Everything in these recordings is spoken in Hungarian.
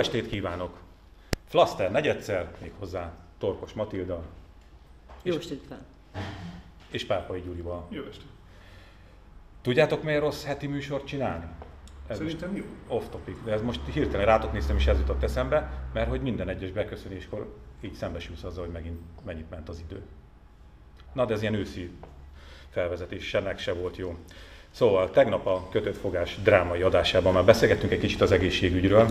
estét kívánok! Flaster negyedszer, méghozzá Torkos Matilda. Jó estét fel! És Pápai Gyurival. Jó estét! Tudjátok, miért rossz heti műsort csinálni? Ez Szerintem jó. Off topic, de ez most hirtelen rátok néztem, és ez jutott eszembe, mert hogy minden egyes beköszönéskor így szembesülsz azzal, hogy megint mennyit ment az idő. Na, de ez ilyen őszi felvezetés, sennek se volt jó. Szóval tegnap a kötött fogás drámai adásában már beszélgettünk egy kicsit az egészségügyről,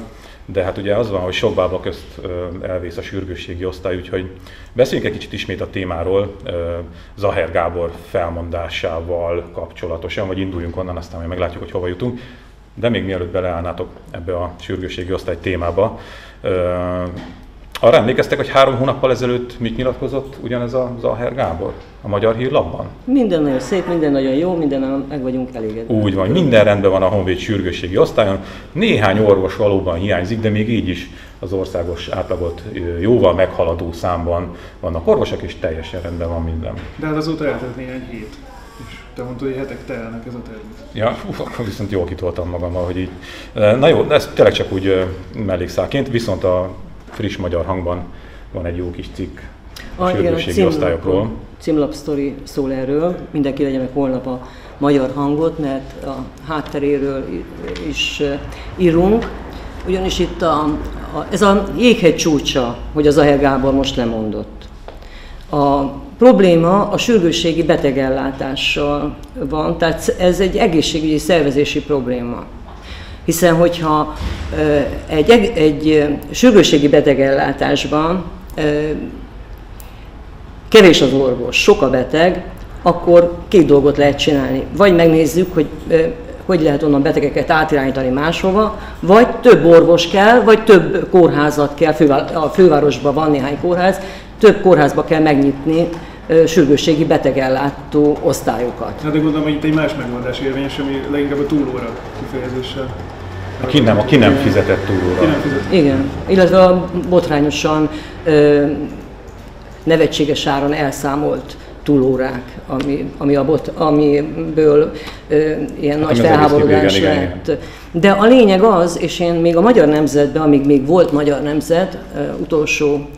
de hát ugye az van, hogy sok bába közt elvész a sürgősségi osztály, úgyhogy beszéljünk egy kicsit ismét a témáról, Zaher Gábor felmondásával kapcsolatosan, vagy induljunk onnan, aztán majd meglátjuk, hogy hova jutunk. De még mielőtt beleállnátok ebbe a sürgősségi osztály témába, arra emlékeztek, hogy három hónappal ezelőtt mit nyilatkozott ugyanez a Zaher Gábor a Magyar Hírlapban? Minden nagyon szép, minden nagyon jó, minden meg vagyunk elégedve. Úgy van, minden rendben van a Honvéd sürgősségi osztályon. Néhány orvos valóban hiányzik, de még így is az országos átlagot jóval meghaladó számban vannak orvosok, és teljesen rendben van minden. De hát azóta eltelt néhány hét. És te mondtad, hogy hetek telnek ez a terület. Ja, fú, akkor viszont jól kitoltam magam, hogy így. Na jó, ez tényleg csak úgy mellékszálként, viszont a friss magyar hangban van egy jó kis cikk a, a sürgősségi cím, osztályokról. Címlap sztori szól erről, mindenki legyen meg holnap a magyar hangot, mert a hátteréről is írunk. Ugyanis itt a, a, ez a jéghegy csúcsa, hogy az Aher Gábor most lemondott. A probléma a sürgősségi betegellátással van, tehát ez egy egészségügyi szervezési probléma hiszen hogyha egy, egy sürgősségi betegellátásban kevés az orvos, sok a beteg, akkor két dolgot lehet csinálni. Vagy megnézzük, hogy hogy lehet onnan betegeket átirányítani máshova, vagy több orvos kell, vagy több kórházat kell, a fővárosban van néhány kórház, több kórházba kell megnyitni sürgősségi betegellátó osztályokat. Hát de gondolom, hogy itt egy más megoldás érvényes, ami leginkább a túlóra kifejezéssel. Aki nem, aki nem fizetett túlóra. Igen, illetve a botrányosan ö, nevetséges áron elszámolt túlórák, ami, ami a bot, amiből ö, ilyen hát, nagy felháborodás lett. De a lényeg az, és én még a Magyar Nemzetben, amíg még volt Magyar Nemzet, ö, utolsó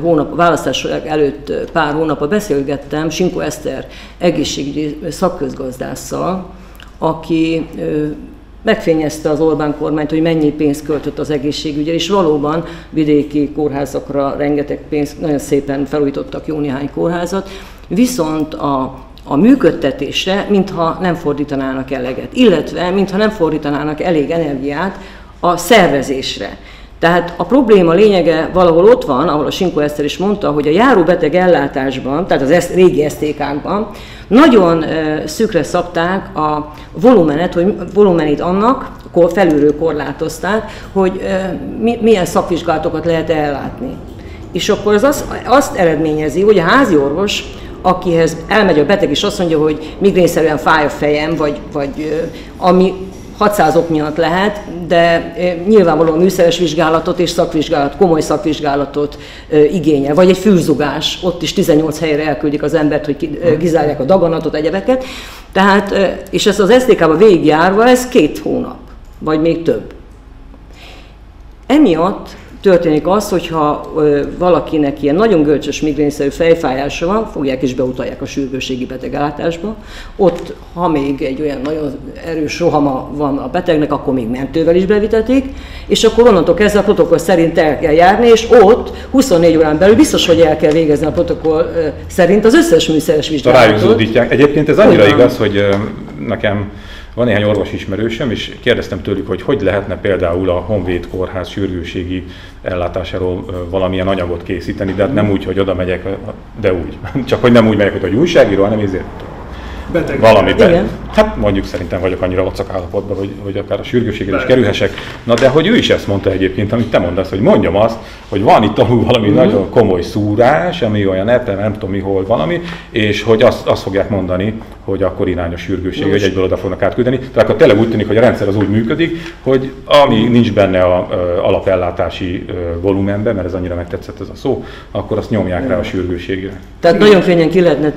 hónap, választás előtt pár hónapban beszélgettem Sinko Eszter egészségügyi szakközgazdásszal, aki megfényezte az Orbán kormányt, hogy mennyi pénzt költött az egészségügyre, és valóban vidéki kórházakra rengeteg pénzt, nagyon szépen felújítottak jó néhány kórházat, viszont a, a működtetésre, mintha nem fordítanának eleget, illetve mintha nem fordítanának elég energiát a szervezésre. Tehát a probléma lényege valahol ott van, ahol a Sinko Eszter is mondta, hogy a járóbeteg ellátásban, tehát az ezt, régi STK-kban nagyon szükre szabták a volumenet, hogy volumenit annak, felülről korlátozták, hogy milyen szakvizsgálatokat lehet ellátni. És akkor az azt, azt eredményezi, hogy a házi orvos akihez elmegy a beteg, és azt mondja, hogy migrényszerűen fáj a fejem, vagy, vagy ami 600 ok miatt lehet, de nyilvánvalóan műszeres vizsgálatot és szakvizsgálat, komoly szakvizsgálatot igényel, vagy egy fülzugás, ott is 18 helyre elküldik az embert, hogy kizárják a daganatot, egyebeket. Tehát, és ez az SZTK-ba végigjárva, ez két hónap, vagy még több. Emiatt történik az, hogyha valakinek ilyen nagyon gölcsös migrényszerű fejfájása van, fogják és beutalják a sürgőségi betegellátásba. Ott, ha még egy olyan nagyon erős rohama van a betegnek, akkor még mentővel is bevitetik, és akkor onnantól kezdve a protokoll szerint el kell járni, és ott 24 órán belül biztos, hogy el kell végezni a protokoll szerint az összes műszeres vizsgálatot. Egyébként ez annyira Ugyan. igaz, hogy nekem van néhány orvos ismerősöm, és kérdeztem tőlük, hogy hogy lehetne például a Honvéd Kórház sürgőségi ellátásáról valamilyen anyagot készíteni, de hát nem úgy, hogy oda megyek, de úgy. Csak hogy nem úgy megyek, hogy újságíró, hanem ezért Beteg. Valami beteg. Hát mondjuk szerintem vagyok annyira vacak állapotban, hogy, hogy akár a sürgőségre is kerülhessek. Na de hogy ő is ezt mondta egyébként, amit te mondasz, hogy mondjam azt, hogy van itt alul valami mm. nagyon komoly szúrás, ami olyan nem, nem tudom mi, hol valami, és hogy azt, azt fogják mondani, hogy akkor irány a sürgőség, hogy egyből oda fognak átküldeni. Tehát akkor tényleg úgy tűnik, hogy a rendszer az úgy működik, hogy ami nincs benne a, a alapellátási volumenben, mert ez annyira megtetszett ez a szó, akkor azt nyomják rá a sürgőségre. Tehát nagyon könnyen ki lehetne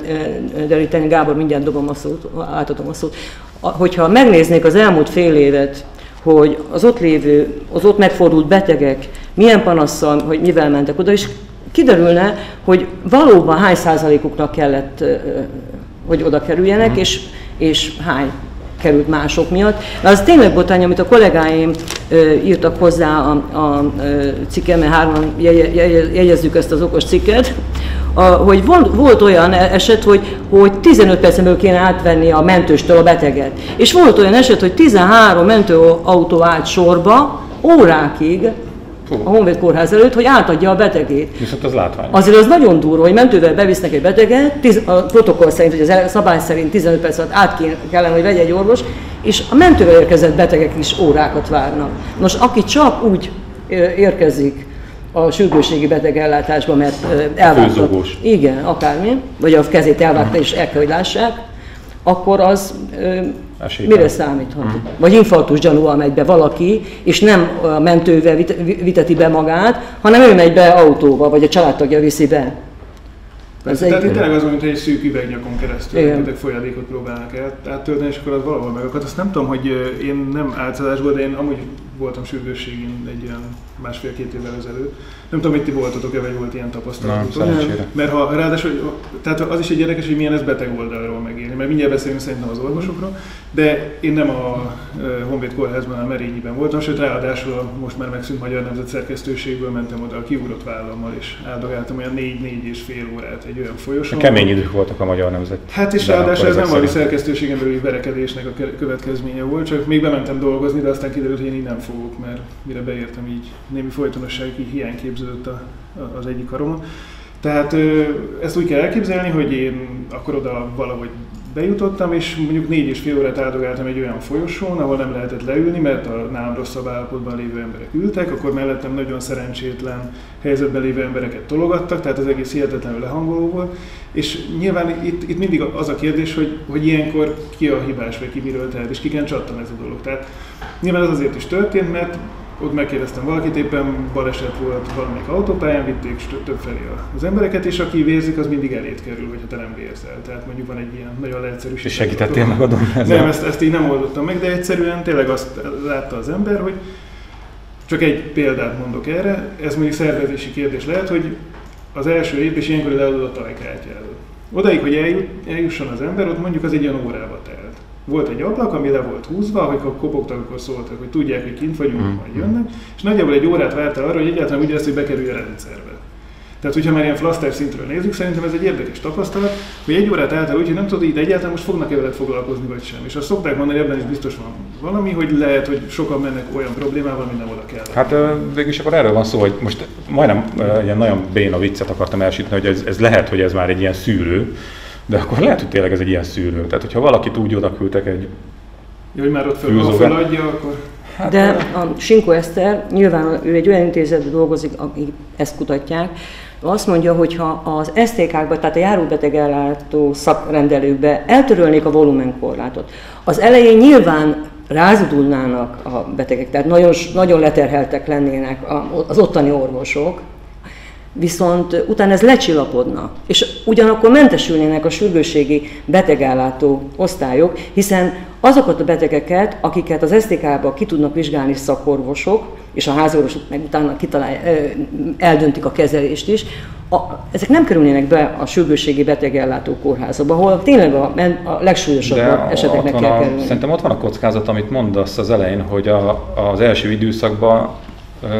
deríteni, Gábor, mindjárt dobom a szót, átadom a szót. Hogyha megnéznék az elmúlt fél évet, hogy az ott lévő, az ott megfordult betegek milyen panasszal, hogy mivel mentek oda, és kiderülne, hogy valóban hány százalékuknak kellett, hogy oda kerüljenek, uh-huh. és, és hány került mások miatt. De az tényleg botrány, amit a kollégáim ö, írtak hozzá a, a cikkem, mert hárman jegyezzük ezt az okos cikket, a, hogy volt, volt olyan eset, hogy, hogy 15 percen belül kéne átvenni a mentőstől a beteget. És volt olyan eset, hogy 13 mentőautó állt sorba, órákig, a Honvéd kórház előtt, hogy átadja a betegét. Viszont az látvány. Azért az nagyon durva, hogy mentővel bevisznek egy beteget, tiz, a protokoll szerint, hogy az szabály szerint 15 perc alatt át kellene, hogy vegye egy orvos, és a mentővel érkezett betegek is órákat várnak. Most aki csak úgy érkezik a sürgőségi betegellátásba, mert elvágta. Igen, akármi, vagy a kezét elvágta és el kell, hogy lássák, akkor az Esélyben. mire számíthat? Uh-huh. Vagy infarktus gyanúval megy be valaki, és nem a mentővel viteti be magát, hanem ő megy be autóba, vagy a családtagja viszi be. Persze, tehát egy... tényleg az, mint egy szűk üvegnyakon keresztül egy folyadékot próbálnak el átölteni, és akkor az valahol megakad. Azt nem tudom, hogy én nem álcázásból, de én amúgy voltam sürgősségén egy ilyen másfél-két évvel ezelőtt. Nem tudom, hogy ti voltatok-e, vagy volt ilyen tapasztalatok. Mert ha ráadásul, tehát az is egy érdekes, hogy milyen ez beteg oldalról megélni, mert mindjárt beszélünk szerintem az orvosokról, de én nem a Honvéd kórházban, a Merényiben voltam, sőt ráadásul most már megszűnt Magyar Nemzet szerkesztőségből mentem oda a kiugrott vállammal, és áldogáltam olyan négy-négy és fél órát egy olyan folyosón. Kemény idők voltak a Magyar Nemzet. Hát és ráadásul ez nem valami szerkesztőségen belüli verekedésnek a következménye volt, csak még bementem dolgozni, de aztán kiderült, hogy én így nem fogok, mert mire beértem így némi folytonosság így hiány képződött a, az egyik karomon. Tehát ezt úgy kell elképzelni, hogy én akkor oda valahogy bejutottam, és mondjuk négy és fél órát áldogáltam egy olyan folyosón, ahol nem lehetett leülni, mert a nálam rosszabb állapotban lévő emberek ültek, akkor mellettem nagyon szerencsétlen helyzetben lévő embereket tologattak, tehát az egész hihetetlenül lehangoló volt. És nyilván itt, itt mindig az a kérdés, hogy, hogy ilyenkor ki a hibás, vagy ki miről tehet, és kiken csattan ez a dolog. Tehát nyilván ez azért is történt, mert ott megkérdeztem valakit, éppen baleset volt valamelyik autópályán, vitték több felé az embereket, és aki vérzik, az mindig elét kerül, hogyha te nem vérzel. Tehát mondjuk van egy ilyen nagyon leegyszerűsített. És segítettél magadon ezzel? Nem, ezt, ezt így nem oldottam meg, de egyszerűen tényleg azt látta az ember, hogy csak egy példát mondok erre, ez mondjuk szervezési kérdés lehet, hogy az első év, és ilyenkor leadod a tajkártyáról. Odaig, hogy eljut, eljusson az ember, ott mondjuk az egy ilyen órába telt. Volt egy ablak, ami le volt húzva, hogy kopogtak, akkor szóltak, hogy tudják, hogy kint vagyunk, mm. majd jönnek, és nagyjából egy órát várta arra, hogy egyáltalán úgy lesz, hogy bekerülj a rendszerbe. Tehát, hogyha már ilyen flaster szintről nézzük, szerintem ez egy érdekes tapasztalat, hogy egy órát eltel úgy, hogy nem tudod, hogy egyáltalán most fognak-e veled foglalkozni, vagy sem. És azt szokták mondani, ebben is biztos van valami, hogy lehet, hogy sokan mennek olyan problémával, ami nem oda kell. Hát végülis akkor erről van szó, hogy most majdnem ilyen nagyon béna viccet akartam elsütni, hogy ez, ez lehet, hogy ez már egy ilyen szűrő, de akkor lehet, hogy tényleg ez egy ilyen szűrő. Tehát, hogyha valakit úgy oda küldtek egy Ja, hogy már ott föl, ha feladja, akkor... Hát, de a Sinko Eszter, nyilván ő egy olyan intézetben dolgozik, akik ezt kutatják, azt mondja, hogy ha az STK-kba, tehát a járóbeteg ellátó szakrendelőkbe eltörölnék a volumenkorlátot, az elején nyilván rázudulnának a betegek, tehát nagyon, nagyon leterheltek lennének az ottani orvosok, viszont utána ez lecsillapodna, és ugyanakkor mentesülnének a sürgőségi betegállátó osztályok, hiszen azokat a betegeket, akiket az SZTK-ba ki tudnak vizsgálni szakorvosok, és a házorvosok meg utána kitalálja, eldöntik a kezelést is, a, ezek nem kerülnének be a sürgősségi betegellátó kórházakba, ahol tényleg a, a legsúlyosabb De eseteknek kell a, kerülni. Szerintem ott van a kockázat, amit mondasz az elején, hogy a, az első időszakban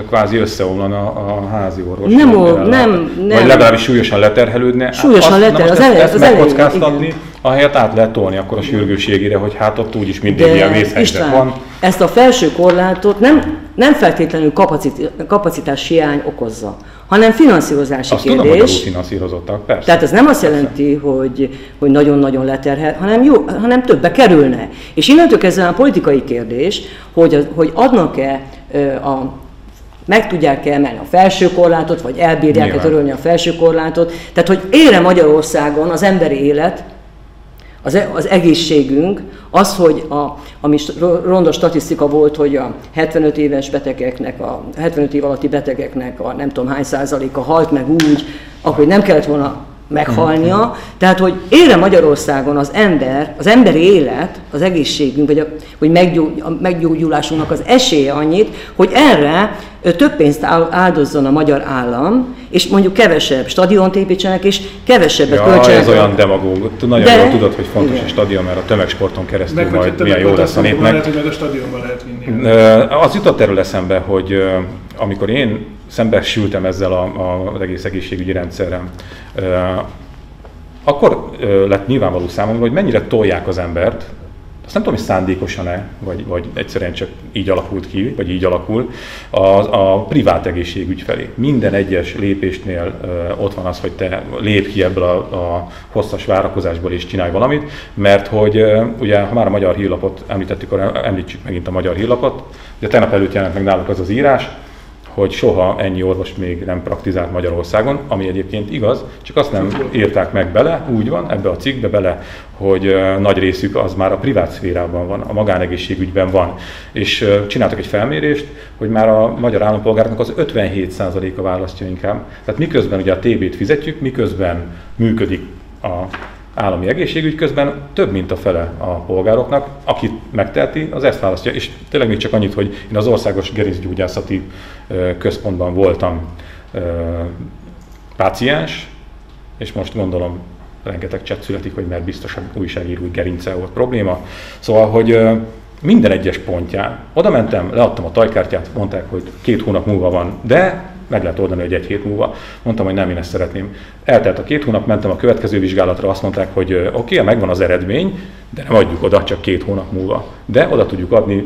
kvázi összeomlana a házi orvos. Nem, ó, nem, nem. Vagy legalábbis súlyosan leterhelődne. Súlyosan leterhelődne. Az, elején, ezt, ezt megkockáztatni, ahelyett át lehet tolni akkor a sürgőségére, hogy hát ott úgyis mindig De ilyen vészhelyzet van. ezt a felső korlátot nem, nem feltétlenül kapacit, kapacitás hiány okozza, hanem finanszírozási azt kérdés. Tudom, hogy finanszírozottak, persze. Tehát ez nem azt jelenti, hogy, hogy nagyon-nagyon leterhel, hanem, jó, hanem többe kerülne. És innentől kezdve a politikai kérdés, hogy, hogy adnak-e a meg tudják -e emelni a felső korlátot, vagy elbírják-e törölni a felső korlátot. Tehát, hogy ére Magyarországon az emberi élet, az, e, az egészségünk, az, hogy a, ami ronda statisztika volt, hogy a 75 éves betegeknek, a 75 év alatti betegeknek a nem tudom hány százaléka halt meg úgy, ahogy nem kellett volna meghalnia. Tehát, hogy élre Magyarországon az ember, az emberi élet, az egészségünk, vagy a, hogy meggyógy, a meggyógyulásunknak az esélye annyit, hogy erre több pénzt áldozzon a magyar állam, és mondjuk kevesebb stadiont építsenek, és kevesebbet ja, költsenek. ez olyan demagóg. Nagyon De... jól tudod, hogy fontos igen. a stadion, mert a tömegsporton keresztül meg, majd milyen jó lesz a népnek. Lehet, hogy meg a stadionban lehet vinni. Az jutott erről eszembe, hogy amikor én szembesültem ezzel a, a, az egész egészségügyi rendszerrel, akkor lett nyilvánvaló számomra, hogy mennyire tolják az embert, azt nem tudom, hogy szándékosan-e, vagy, vagy egyszerűen csak így alakult ki, vagy így alakul, a, a privát egészségügy felé. Minden egyes lépésnél uh, ott van az, hogy te lép ki ebből a, a hosszas várakozásból és csinálj valamit, mert hogy uh, ugye, ha már a magyar hírlapot említettük, akkor említsük megint a magyar hírlapot, de tegnap előtt jelent meg náluk az az írás, hogy soha ennyi orvos még nem praktizált Magyarországon, ami egyébként igaz, csak azt nem írták meg bele, úgy van, ebbe a cikkbe bele, hogy nagy részük az már a privát szférában van, a magánegészségügyben van. És csináltak egy felmérést, hogy már a magyar állampolgárnak az 57%-a választja inkább. Tehát miközben ugye a TB-t fizetjük, miközben működik a állami egészségügy közben több, mint a fele a polgároknak, akit megteheti, az ezt választja. És tényleg még csak annyit, hogy én az Országos Gerincgyógyászati Központban voltam páciens, és most gondolom rengeteg cset születik, hogy mert biztos újságírói gerince volt probléma. Szóval, hogy minden egyes pontján oda mentem, leadtam a tajkártyát, mondták, hogy két hónap múlva van, de meg lehet oldani, hogy egy hét múlva. Mondtam, hogy nem, én ezt szeretném. Eltelt a két hónap, mentem a következő vizsgálatra, azt mondták, hogy oké, okay, megvan az eredmény, de nem adjuk oda csak két hónap múlva. De oda tudjuk adni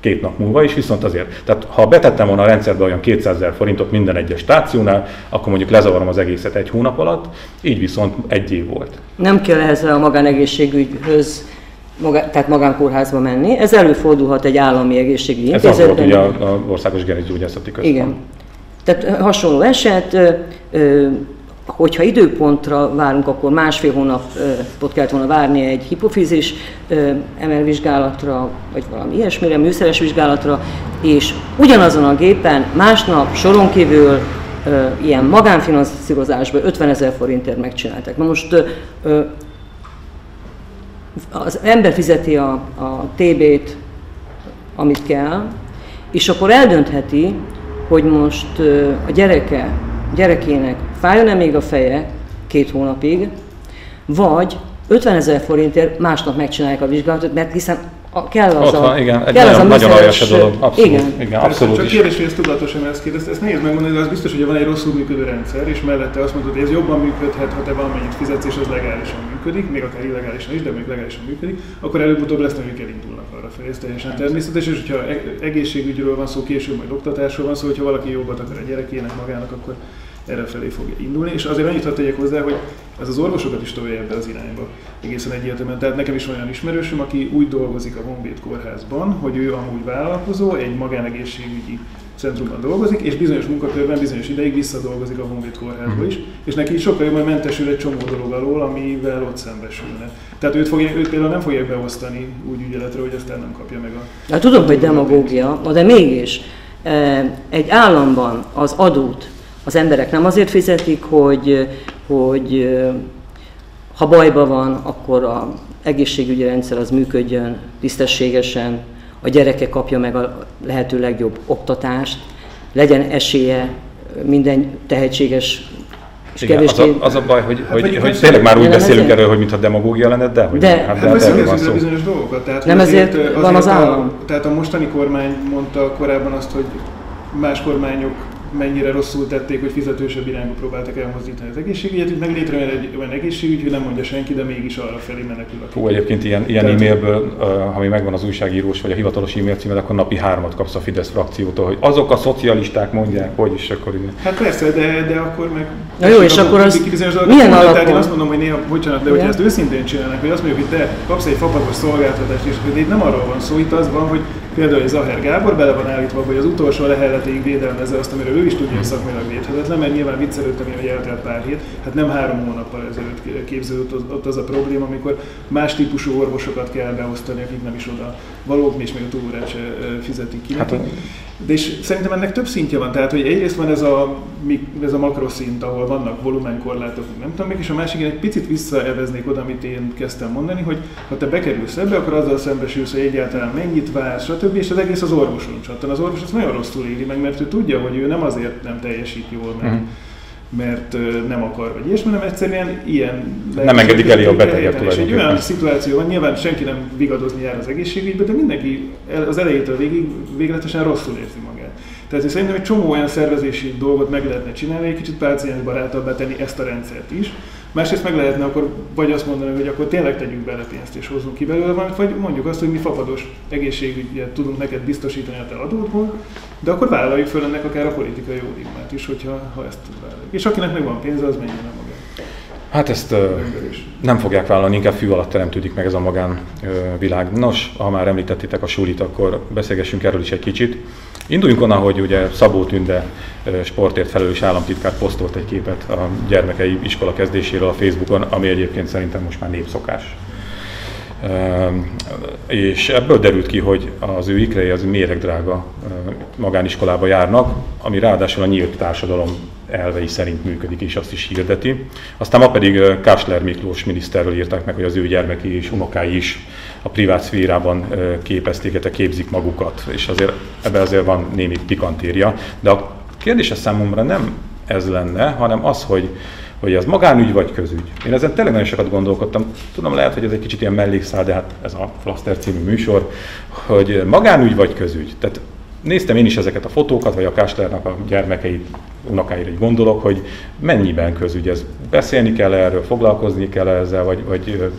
két nap múlva is, viszont azért, tehát ha betettem volna a rendszerbe olyan 200 ezer forintot minden egyes stációnál, akkor mondjuk lezavarom az egészet egy hónap alatt, így viszont egy év volt. Nem kell ehhez a magánegészségügyhöz magá, tehát magánkórházba menni. Ez előfordulhat egy állami egészségügyi intézetben. Ez az volt ugye a, a Országos Gerincgyógyászati Központ. Igen. Tehát hasonló eset, hogyha időpontra várunk, akkor másfél hónapot kellett volna várni egy hipofizis MR vizsgálatra, vagy valami ilyesmire, műszeres vizsgálatra, és ugyanazon a gépen másnap soron kívül ilyen magánfinanszírozásban 50 ezer forintért megcsinálták. Na most az ember fizeti a, a TB-t, amit kell, és akkor eldöntheti, hogy most a gyereke, gyerekének fájjon-e még a feje két hónapig, vagy 50 ezer forintért másnap megcsinálják a vizsgálatot, mert hiszen a, kell az Ott van, a, igen, egy kell nagyon, az a nagyon aljas a dolog, abszolút. Igen. igen abszolút Csak kérdés, hogy ezt tudatosan ezt kérdezte, ezt nehéz megmondani, de az biztos, hogy van egy rosszul működő rendszer, és mellette azt mondod, hogy ez jobban működhet, ha te valamennyit fizetsz, és az legálisan működik, még akár illegálisan is, de még legálisan működik, akkor előbb-utóbb lesz, hogy elindulnak arra felé. Ez teljesen természetes, és hogyha e- egészségügyről van szó, később majd oktatásról van szó, hogyha valaki jobbat akar a gyerekének magának, akkor erre felé fog indulni. És azért annyit hadd tegyek hozzá, hogy ez az orvosokat is tolja ebbe az irányba. Egészen egyértelműen. Tehát nekem is olyan ismerősöm, aki úgy dolgozik a Honvéd kórházban, hogy ő amúgy vállalkozó, egy magánegészségügyi centrumban dolgozik, és bizonyos munkakörben bizonyos ideig visszadolgozik a Honvéd kórházba mhm. is, és neki sokkal jobban mentesül egy csomó dolog alól, amivel ott szembesülne. Tehát őt, fogja, őt például nem fogják beosztani úgy ügyeletre, hogy aztán nem kapja meg a... Hát tudom, hogy demagógia, de mégis eh, egy államban az adót az emberek nem azért fizetik, hogy, hogy ha bajban van, akkor a egészségügyi rendszer az működjön tisztességesen, a gyereke kapja meg a lehető legjobb oktatást, legyen esélye minden tehetséges és Igen, az, a, az a baj, hogy, hát, hogy, hogy tényleg már úgy beszélünk ezért? erről, hogy mintha demagógia lenne, de hogy de, hát, hát, hát erről van szó. bizonyos dolgokat. Tehát, nem ezért, azért, van az állam. A, tehát a mostani kormány mondta korábban azt, hogy más kormányok mennyire rosszul tették, hogy fizetősebb irányba próbáltak elmozdítani az egészségügyet, itt meg létrejön egy olyan egészségügy, hogy nem mondja senki, de mégis arra felé menekül. Hú, egyébként ilyen, ilyen Tehát, e-mailből, ha mi megvan az újságírós vagy a hivatalos e-mail címed, akkor napi hármat kapsz a Fidesz frakciótól, hogy azok a szocialisták mondják, hogy is akkor innen. Hát persze, de, de akkor meg... Na jó, és akkor az milyen alapon? Tehát én azt mondom, hogy néha, bocsánat, de hogyha ezt őszintén csinálnak, hogy azt mondjuk, hogy te kapsz egy fapagos szolgáltatást, és itt nem arról van szó, itt az van, hogy például egy Zaher Gábor bele van állítva, hogy az utolsó lehelletéig védelmezze azt, amiről ő is tudja, hogy szakmailag védhetetlen, mert nyilván viccelődtem én, hogy eltelt pár hét. Hát nem három hónappal ezelőtt képződött ott az a probléma, amikor más típusú orvosokat kell beosztani, akik nem is oda valók, és még a túlórát se fizetik ki. Hát, de és szerintem ennek több szintje van, tehát hogy egyrészt van ez a, ez a makroszint, ahol vannak volumenkorlátok, nem tudom még, és a másik, én egy picit visszaeveznék oda, amit én kezdtem mondani, hogy ha te bekerülsz ebbe, akkor azzal szembesülsz, hogy egyáltalán mennyit vársz, stb. És az egész az orvoson csattan. Az orvos azt nagyon rosszul éli meg, mert ő tudja, hogy ő nem azért nem teljesít jól, mert mm mert nem akar, vagy ilyesmi, hanem egyszerűen ilyen... Nem engedik el a beteget És egy olyan szituáció van, nyilván senki nem vigadozni jár az egészségügybe, de mindenki az elejétől végig végletesen rosszul érzi. Tehát én szerintem egy csomó olyan szervezési dolgot meg lehetne csinálni, egy kicsit páciensbarátabbá tenni ezt a rendszert is, Másrészt meg lehetne akkor vagy azt mondani, hogy akkor tényleg tegyünk bele pénzt és hozzunk ki belőle valamit, vagy mondjuk azt, hogy mi fapados egészségügyet tudunk neked biztosítani a te adódból, de akkor vállaljuk föl ennek akár a politikai jódigmát is, hogyha ha ezt vállaljuk. És akinek meg van pénze, az menjen a magát. Hát ezt uh, nem fogják vállalni, inkább fű alatt teremtődik meg ez a magán uh, világ. Nos, ha már említettétek a sulit, akkor beszélgessünk erről is egy kicsit. Induljunk onnan, hogy ugye Szabó Tünde sportért felelős államtitkár posztolt egy képet a gyermekei iskola kezdéséről a Facebookon, ami egyébként szerintem most már népszokás. És ebből derült ki, hogy az ő ikrei az méregdrága magániskolába járnak, ami ráadásul a nyílt társadalom elvei szerint működik, és azt is hirdeti. Aztán ma pedig Kásler Miklós miniszterről írták meg, hogy az ő gyermeki és unokái is a privát szférában képezték, illetve képzik magukat, és azért ebben azért van némi pikantéria. De a kérdés számomra nem ez lenne, hanem az, hogy hogy ez magánügy vagy közügy. Én ezen tényleg nagyon sokat gondolkodtam. Tudom, lehet, hogy ez egy kicsit ilyen mellékszál, de hát ez a Flaster című műsor, hogy magánügy vagy közügy. Tehát néztem én is ezeket a fotókat, vagy a Káslernak a gyermekeit, unokáira így gondolok, hogy mennyiben közügy ez. Beszélni kell erről, foglalkozni kell ezzel, vagy, vagy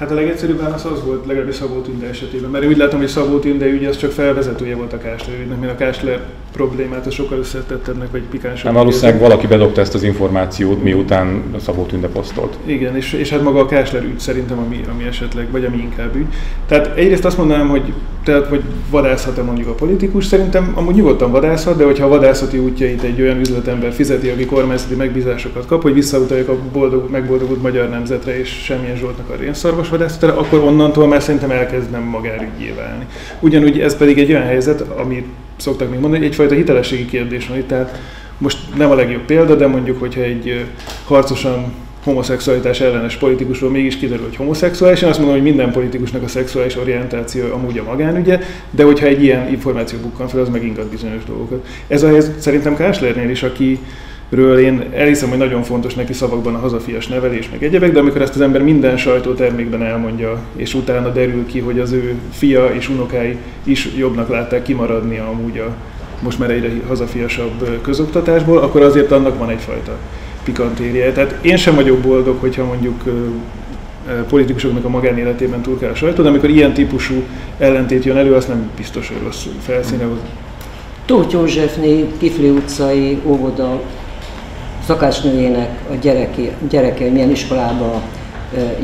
Hát a legegyszerűbb válasz az volt, legalábbis Szabó Tünde esetében, mert úgy látom, hogy Szabó Tünde ügy az csak felvezetője volt a Kásler ügynek, mert a Kásler problémát a sokkal összetettebbnek, vagy pikánsabb. Nem, valószínűleg valaki bedobta ezt az információt, miután Szabó Tünde posztolt. Igen, és, és hát maga a Kásler ügy szerintem, ami, ami esetleg, vagy ami inkább ügy. Tehát egyrészt azt mondanám, hogy tehát, hogy vadászhat-e mondjuk a politikus, szerintem amúgy nyugodtan vadászhat, de hogyha a vadászati útjait egy olyan üzletember fizeti, aki kormányzati megbízásokat kap, hogy visszautaljuk a boldog, megboldogult magyar nemzetre és semmilyen Zsoltnak a rénszarvas vadászatára, akkor onnantól már szerintem elkezd nem magárügyé válni. Ugyanúgy ez pedig egy olyan helyzet, amit szoktak még mondani, egyfajta hitelességi kérdés van itt, tehát most nem a legjobb példa, de mondjuk, hogyha egy harcosan homoszexualitás ellenes politikusról mégis kiderül, hogy homoszexuális. Én azt mondom, hogy minden politikusnak a szexuális orientáció amúgy a magánügye, de hogyha egy ilyen információ bukkan fel, az megingat bizonyos dolgokat. Ez a helyzet szerintem Káslernél is, aki ről én elhiszem, hogy nagyon fontos neki szavakban a hazafias nevelés, meg egyebek, de amikor ezt az ember minden sajtótermékben elmondja, és utána derül ki, hogy az ő fia és unokái is jobbnak látták kimaradni amúgy a most már egyre hazafiasabb közoktatásból, akkor azért annak van egyfajta pikantériája. Tehát én sem vagyok boldog, hogyha mondjuk politikusoknak a magánéletében turkál a sajtó, de amikor ilyen típusú ellentét jön elő, azt nem biztos, hogy rossz felszíne hoz. Tóth Józsefné Kifli utcai óvoda szakásnőjének a gyereke, gyereke milyen iskolába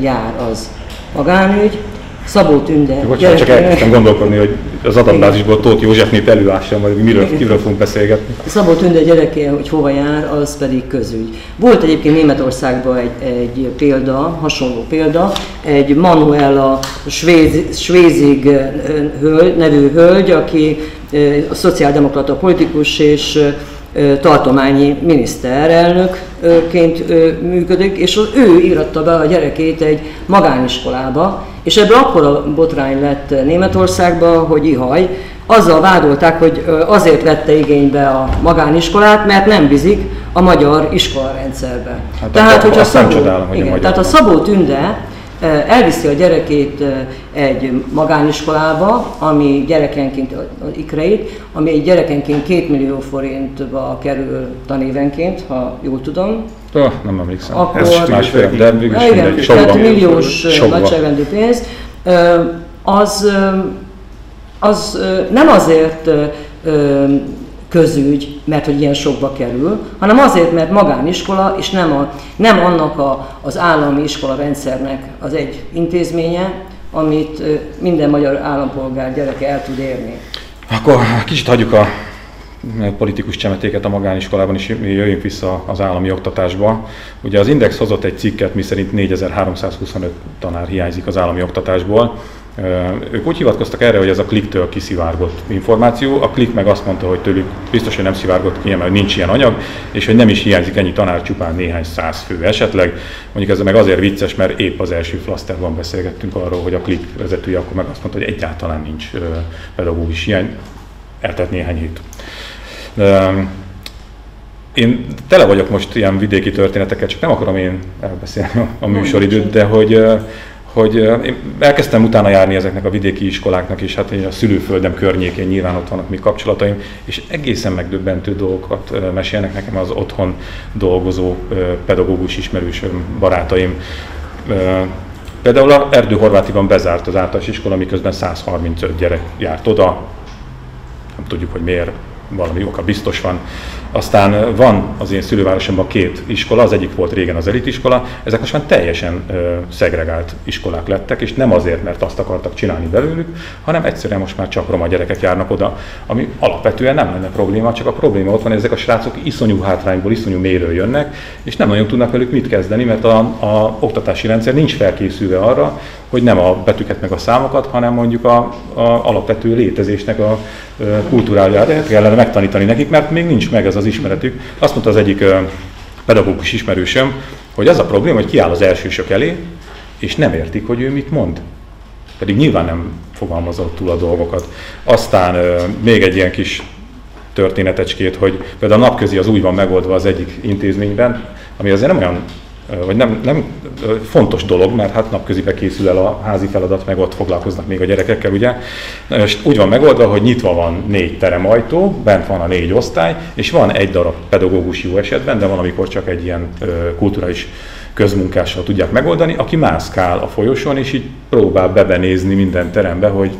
jár, az magánügy, Szabó Tünde. Bocsánat, csak elkezdtem gondolkodni, hogy az adatbázisból Tóth Józsefnét előássam, vagy miről, miről fogunk beszélgetni. Szabó Tünde gyereke, hogy hova jár, az pedig közügy. Volt egyébként Németországban egy, egy példa, hasonló példa, egy Manuela Svéz, Svézig hölgy, nevű hölgy, aki a szociáldemokrata politikus, és tartományi miniszterelnökként működik, és ő íratta be a gyerekét egy magániskolába, és ebből akkor a botrány lett Németországban, hogy ihaj, azzal vádolták, hogy azért vette igénybe a magániskolát, mert nem bizik a magyar iskolarendszerbe. Hát tehát, hogyha Szabó, csodálom, hogy igen, a tehát a Szabó Tünde elviszi a gyerekét egy magániskolába, ami gyerekenként, az ikreit, ami egy gyerekenként 2 millió forintba kerül tanévenként, ha jól tudom. Oh, nem emlékszem. Akkor, Ez másfél, de végül is mindegy, tehát milliós nagyságrendű pénz. Az, az nem azért közügy, mert hogy ilyen sokba kerül, hanem azért, mert magániskola, és nem, a, nem annak a, az állami iskola rendszernek az egy intézménye, amit minden magyar állampolgár gyereke el tud érni. Akkor kicsit hagyjuk a politikus csemetéket a magániskolában, és jöjjünk vissza az állami oktatásba. Ugye az Index hozott egy cikket, miszerint 4325 tanár hiányzik az állami oktatásból, Ők úgy hivatkoztak erre, hogy ez a kliktől kiszivárgott információ, a klik meg azt mondta, hogy tőlük biztos, hogy nem szivárgott ki, mert nincs ilyen anyag, és hogy nem is hiányzik ennyi tanár, csupán néhány száz fő esetleg. Mondjuk ez meg azért vicces, mert épp az első flaszterban beszélgettünk arról, hogy a klik vezetője akkor meg azt mondta, hogy egyáltalán nincs pedagógus hiány, eltett néhány hét. Én tele vagyok most ilyen vidéki történeteket, csak nem akarom én elbeszélni a műsoridőt, de hogy hogy én elkezdtem utána járni ezeknek a vidéki iskoláknak, és hát a szülőföldem környékén nyilván ott vannak mi kapcsolataim, és egészen megdöbbentő dolgokat mesélnek nekem az otthon dolgozó pedagógus ismerősöm, barátaim. Például a Erdő Horvátiban bezárt az általános iskola, miközben 135 gyerek járt oda. Nem tudjuk, hogy miért, valami oka biztos van. Aztán van az én szülővárosomban két iskola, az egyik volt régen az elitiskola, ezek most már teljesen ö, szegregált iskolák lettek, és nem azért, mert azt akartak csinálni belőlük, hanem egyszerűen most már csak roma gyerekek járnak oda, ami alapvetően nem lenne probléma, csak a probléma ott van, hogy ezek a srácok iszonyú hátrányból, iszonyú méről jönnek, és nem nagyon tudnak velük mit kezdeni, mert a, a oktatási rendszer nincs felkészülve arra, hogy nem a betűket meg a számokat, hanem mondjuk a, a alapvető létezésnek a, kultúráját kellene megtanítani nekik, mert még nincs meg ez az ismeretük. Azt mondta az egyik pedagógus ismerősöm, hogy az a probléma, hogy kiáll az elsősök elé, és nem értik, hogy ő mit mond. Pedig nyilván nem fogalmazott túl a dolgokat. Aztán még egy ilyen kis történetecskét, hogy például a napközi az úgy van megoldva az egyik intézményben, ami azért nem olyan vagy nem, nem fontos dolog, mert hát napközibe készül el a házi feladat, meg ott foglalkoznak még a gyerekekkel, ugye. És úgy van megoldva, hogy nyitva van négy teremajtó, bent van a négy osztály, és van egy darab pedagógus jó esetben, de van, amikor csak egy ilyen kulturális közmunkással tudják megoldani, aki mászkál a folyosón, és így próbál bebenézni minden terembe, hogy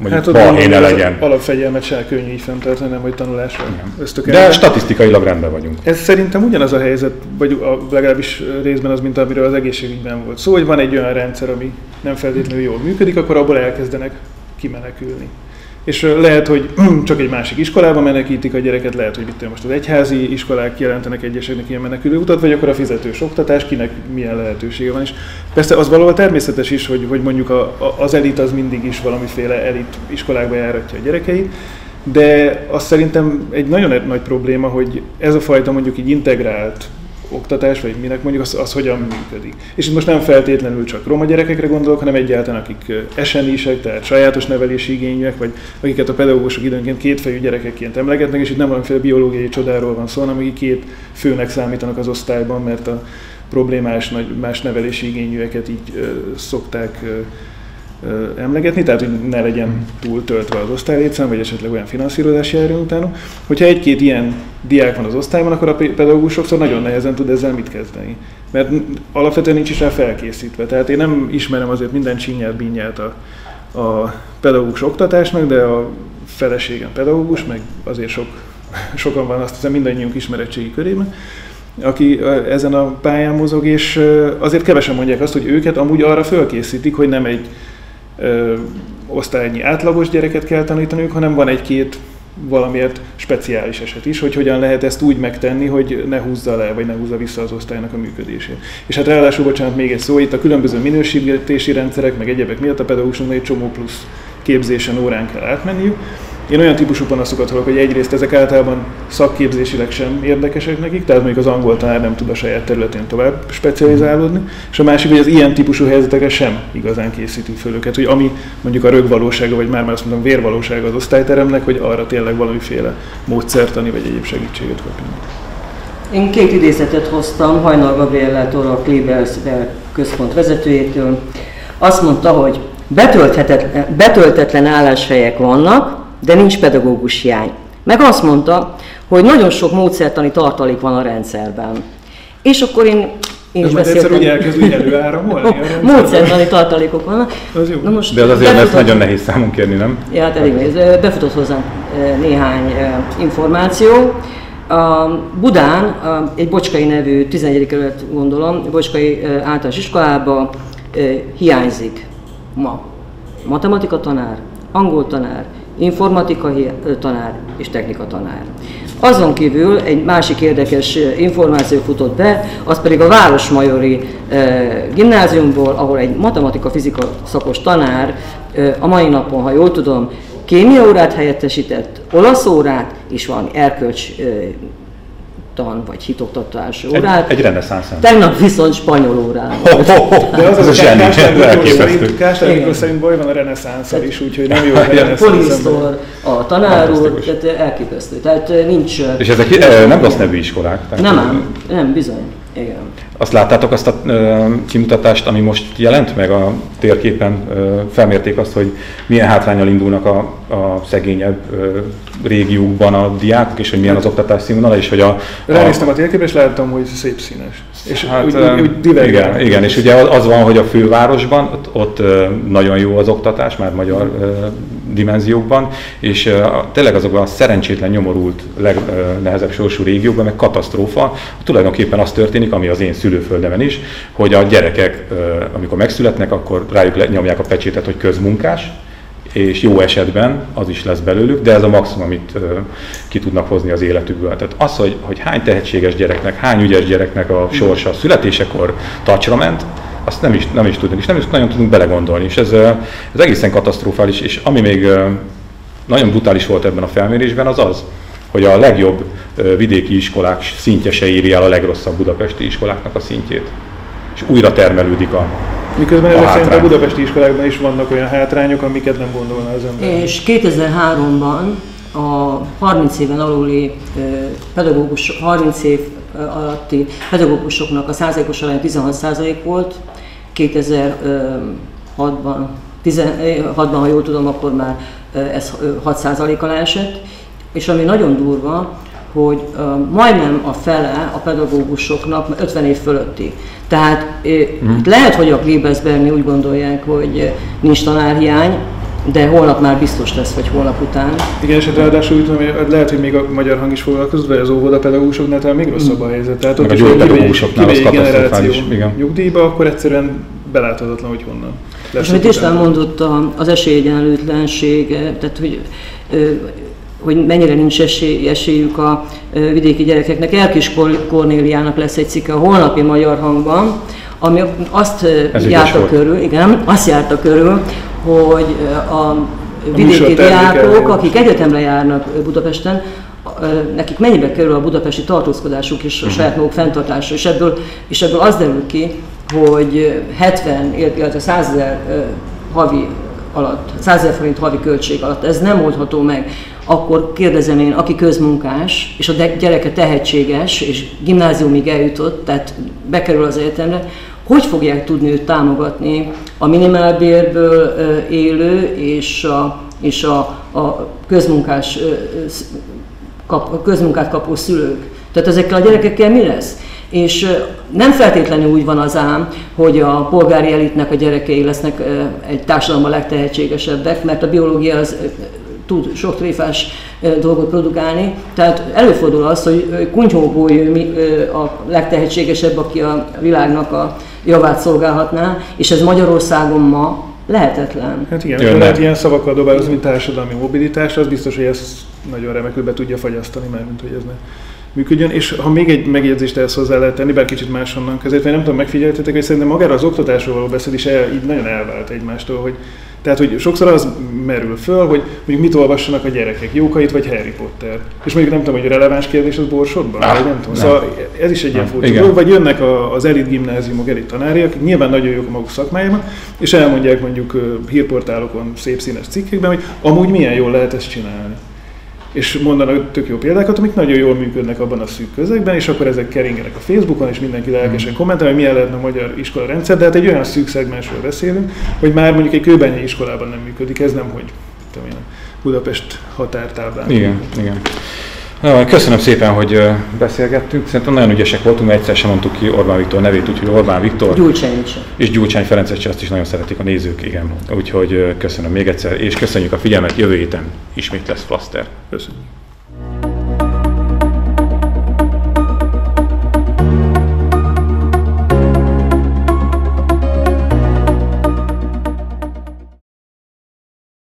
mondjuk hát balhéne legyen. Alapfegyelmet se könnyű így fenntartani, nem hogy tanulásra De statisztikailag rendben vagyunk. Ez szerintem ugyanaz a helyzet, vagy a, legalábbis részben az, mint amiről az egészségügyben volt szó, szóval, hogy van egy olyan rendszer, ami nem feltétlenül jól működik, akkor abból elkezdenek kimenekülni és lehet, hogy csak egy másik iskolába menekítik a gyereket, lehet, hogy itt most az egyházi iskolák jelentenek egyeseknek ilyen menekülő utat, vagy akkor a fizetős oktatás, kinek milyen lehetősége van. És persze az valahol természetes is, hogy, hogy mondjuk a, a, az elit az mindig is valamiféle elit iskolákba járatja a gyerekeit, de azt szerintem egy nagyon nagy probléma, hogy ez a fajta mondjuk így integrált oktatás, vagy minek mondjuk, az, az hogyan működik. És itt most nem feltétlenül csak roma gyerekekre gondolok, hanem egyáltalán akik esenisek, tehát sajátos nevelési igényűek, vagy akiket a pedagógusok időnként kétfejű gyerekekként emlegetnek, és itt nem valamiféle biológiai csodáról van szó, hanem akik két főnek számítanak az osztályban, mert a problémás, más nevelési igényűeket így ö, szokták ö, emlegetni, tehát hogy ne legyen túl töltve az osztálylétszám, vagy esetleg olyan finanszírozás járjon utána. Hogyha egy-két ilyen diák van az osztályban, akkor a pedagógus sokszor nagyon nehezen tud ezzel mit kezdeni. Mert alapvetően nincs is rá felkészítve. Tehát én nem ismerem azért minden csinyát, bínyát a, a pedagógus oktatásnak, de a feleségem pedagógus, meg azért sok, sokan van azt hiszem mindannyiunk ismeretségi körében, aki ezen a pályán mozog, és azért kevesen mondják azt, hogy őket amúgy arra fölkészítik, hogy nem egy ö, osztálynyi átlagos gyereket kell tanítaniuk, hanem van egy-két valamiért speciális eset is, hogy hogyan lehet ezt úgy megtenni, hogy ne húzza le, vagy ne húzza vissza az osztálynak a működését. És hát ráadásul, bocsánat, még egy szó, itt a különböző minősítési rendszerek, meg egyebek miatt a pedagógusoknak egy csomó plusz képzésen órán kell átmenniük, én olyan típusú panaszokat hallok, hogy egyrészt ezek általában szakképzésileg sem érdekesek nekik, tehát mondjuk az angol tanár nem tud a saját területén tovább specializálódni, és a másik, hogy az ilyen típusú helyzetekre sem igazán készítik föl őket, hogy ami mondjuk a rögvalósága, vagy már, már azt mondom vérvalósága az osztályteremnek, hogy arra tényleg valamiféle módszertani, vagy egyéb segítséget kapjanak. Én két idézetet hoztam Hajnal Gabriellától, a Klebels központ vezetőjétől. Azt mondta, hogy betölthetetlen, betöltetlen álláshelyek vannak, de nincs pedagógus hiány. Meg azt mondta, hogy nagyon sok módszertani tartalék van a rendszerben. És akkor én én is beszéltem. egyszer úgy elkezd úgy előáramolni? Módszertani tartalékok vannak. Az jó. Na most De az azért lesz nagyon nehéz számon kérni, nem? Ja, hát elég nehéz. Befutott hozzám néhány információ. A Budán egy Bocskai nevű 11. kerület gondolom, Bocskai általános iskolába hiányzik ma matematika tanár, angol tanár, informatika tanár és technika tanár. Azon kívül egy másik érdekes információ futott be, az pedig a Városmajori gimnáziumból, ahol egy matematika-fizika szakos tanár a mai napon, ha jól tudom, kémia órát helyettesített, olasz órát, és van erkölcs tan vagy hitoktatás órát. Egy, egy reneszánsz. Tegnap viszont spanyol órán. Oh, oh, oh. De az az, az a zseni, Kásler szerint baj van a reneszánszal is, úgyhogy nem jó a reneszánsz. Polisztor, a tanár úr, tehát elképesztő. Tehát nincs... És ezek nem rossz nevű iskolák? Nem, nem, nem, bizony. Igen. Azt láttátok azt a kimutatást, ami most jelent meg a térképen? Felmérték azt, hogy milyen hátrányal indulnak a, a szegényebb régiókban a diákok, és hogy milyen az oktatás színvonala, és hogy a... Ránéztem a térképre, és láttam, hogy szép színes. És hát, úgy, úgy, úgy igen, igen, és ugye az van, hogy a fővárosban ott, ott nagyon jó az oktatás, már magyar dimenziókban, és tényleg azokban a szerencsétlen, nyomorult, legnehezebb sorsú régiókban meg katasztrófa, tulajdonképpen az történik, ami az én szülőföldemen is, hogy a gyerekek, amikor megszületnek, akkor rájuk nyomják a pecsétet, hogy közmunkás, és jó esetben az is lesz belőlük, de ez a maximum, amit ki tudnak hozni az életükből. Tehát az, hogy, hogy hány tehetséges gyereknek, hány ügyes gyereknek a sorsa a születésekor tacsra ment, azt nem is, nem is tudunk, és nem is nagyon tudunk belegondolni. És ez, ez egészen katasztrofális, és ami még nagyon brutális volt ebben a felmérésben, az az, hogy a legjobb vidéki iskolák szintje se éri el a legrosszabb budapesti iskoláknak a szintjét. És újra termelődik a, Miközben ezek szerint a budapesti iskolákban is vannak olyan hátrányok, amiket nem gondolna az ember. És 2003-ban a 30 éven aluli pedagógus, 30 év alatti pedagógusoknak a százalékos arány 16 százalék volt, 2006-ban, 16-ban, ha jól tudom, akkor már ez 6 százalék alá esett, és ami nagyon durva, hogy majdnem a fele a pedagógusoknak 50 év fölötti. Tehát mm. lehet, hogy a Klebesberni úgy gondolják, hogy nincs tanárhiány, de holnap már biztos lesz, vagy holnap után. Igen, és hát ráadásul úgy tudom, hogy lehet, hogy még a magyar hang is foglalkozott, vagy az óvoda pedagógusoknál talán még rosszabb a helyzet. Tehát ott is, pedagógusoknál az generáció igen. nyugdíjba, akkor egyszerűen beláthatatlan, hogy honnan. Lesz és amit István mondott, az esélyegyenlőtlenség, tehát hogy hogy mennyire nincs esély, esélyük a vidéki gyerekeknek. Elkis Kornéliának lesz egy cikke a holnapi Magyar Hangban, ami azt Ez járta körül, igen, azt járta körül, hogy a vidéki diákok, akik egyetemre járnak Budapesten, nekik mennyibe kerül a budapesti tartózkodásuk és a mhm. saját maguk fenntartása, és ebből, és ebből az derül ki, hogy 70, illetve 100 ezer havi alatt, 100 ezer forint havi költség alatt ez nem oldható meg, akkor kérdezem én, aki közmunkás, és a gyereke tehetséges, és gimnáziumig eljutott, tehát bekerül az egyetemre, hogy fogják tudni őt támogatni a minimálbérből élő és a, és a, a közmunkás, kap, a közmunkát kapó szülők. Tehát ezekkel a gyerekekkel mi lesz? És nem feltétlenül úgy van az ám, hogy a polgári elitnek a gyerekei lesznek egy társadalomban legtehetségesebbek, mert a biológia az tud sok tréfás dolgot produkálni. Tehát előfordul az, hogy kunyhóból jön a legtehetségesebb, aki a világnak a javát szolgálhatná, és ez Magyarországon ma lehetetlen. Hát igen, Jönne. lehet ilyen szavakkal dobálózni, mint társadalmi mobilitás, az biztos, hogy ezt nagyon remekül be tudja fagyasztani, mert mint hogy ez ne működjön. És ha még egy megjegyzést ehhez hozzá lehet tenni, bár kicsit máshonnan között, vagy nem tudom, megfigyeltetek, hogy szerintem magára az oktatásról való beszéd el, így nagyon elvált egymástól, hogy tehát, hogy sokszor az merül föl, hogy mondjuk mit olvassanak a gyerekek, Jókait vagy Harry Potter. És mondjuk nem tudom, hogy releváns kérdés az borsodban, ah, vagy nem tudom. Nem. Szóval ez is egy ilyen furcsa dolog. Vagy jönnek a, az elit gimnáziumok, elit tanáriak, nyilván nagyon jók a maguk szakmájában, és elmondják mondjuk hírportálokon, szép színes cikkekben, hogy amúgy milyen jól lehet ezt csinálni és mondanak tök jó példákat, amik nagyon jól működnek abban a szűk közegben, és akkor ezek keringenek a Facebookon, és mindenki lelkesen kommentál, hogy milyen lehetne a magyar iskola rendszer, de hát egy olyan szűk szegmensről beszélünk, hogy már mondjuk egy kőbenyi iskolában nem működik, ez nem hogy tudom én, Budapest határtáblán. Igen, igen. Köszönöm szépen, hogy beszélgettünk. Szerintem nagyon ügyesek voltunk, mert egyszer sem mondtuk ki Orbán Viktor nevét, úgyhogy Orbán Viktor. Gyurcsány is. És Gyurcsány Ferencet azt is nagyon szeretik a nézők, igen. Úgyhogy köszönöm még egyszer, és köszönjük a figyelmet, jövő héten ismét lesz Flaster. Köszönjük.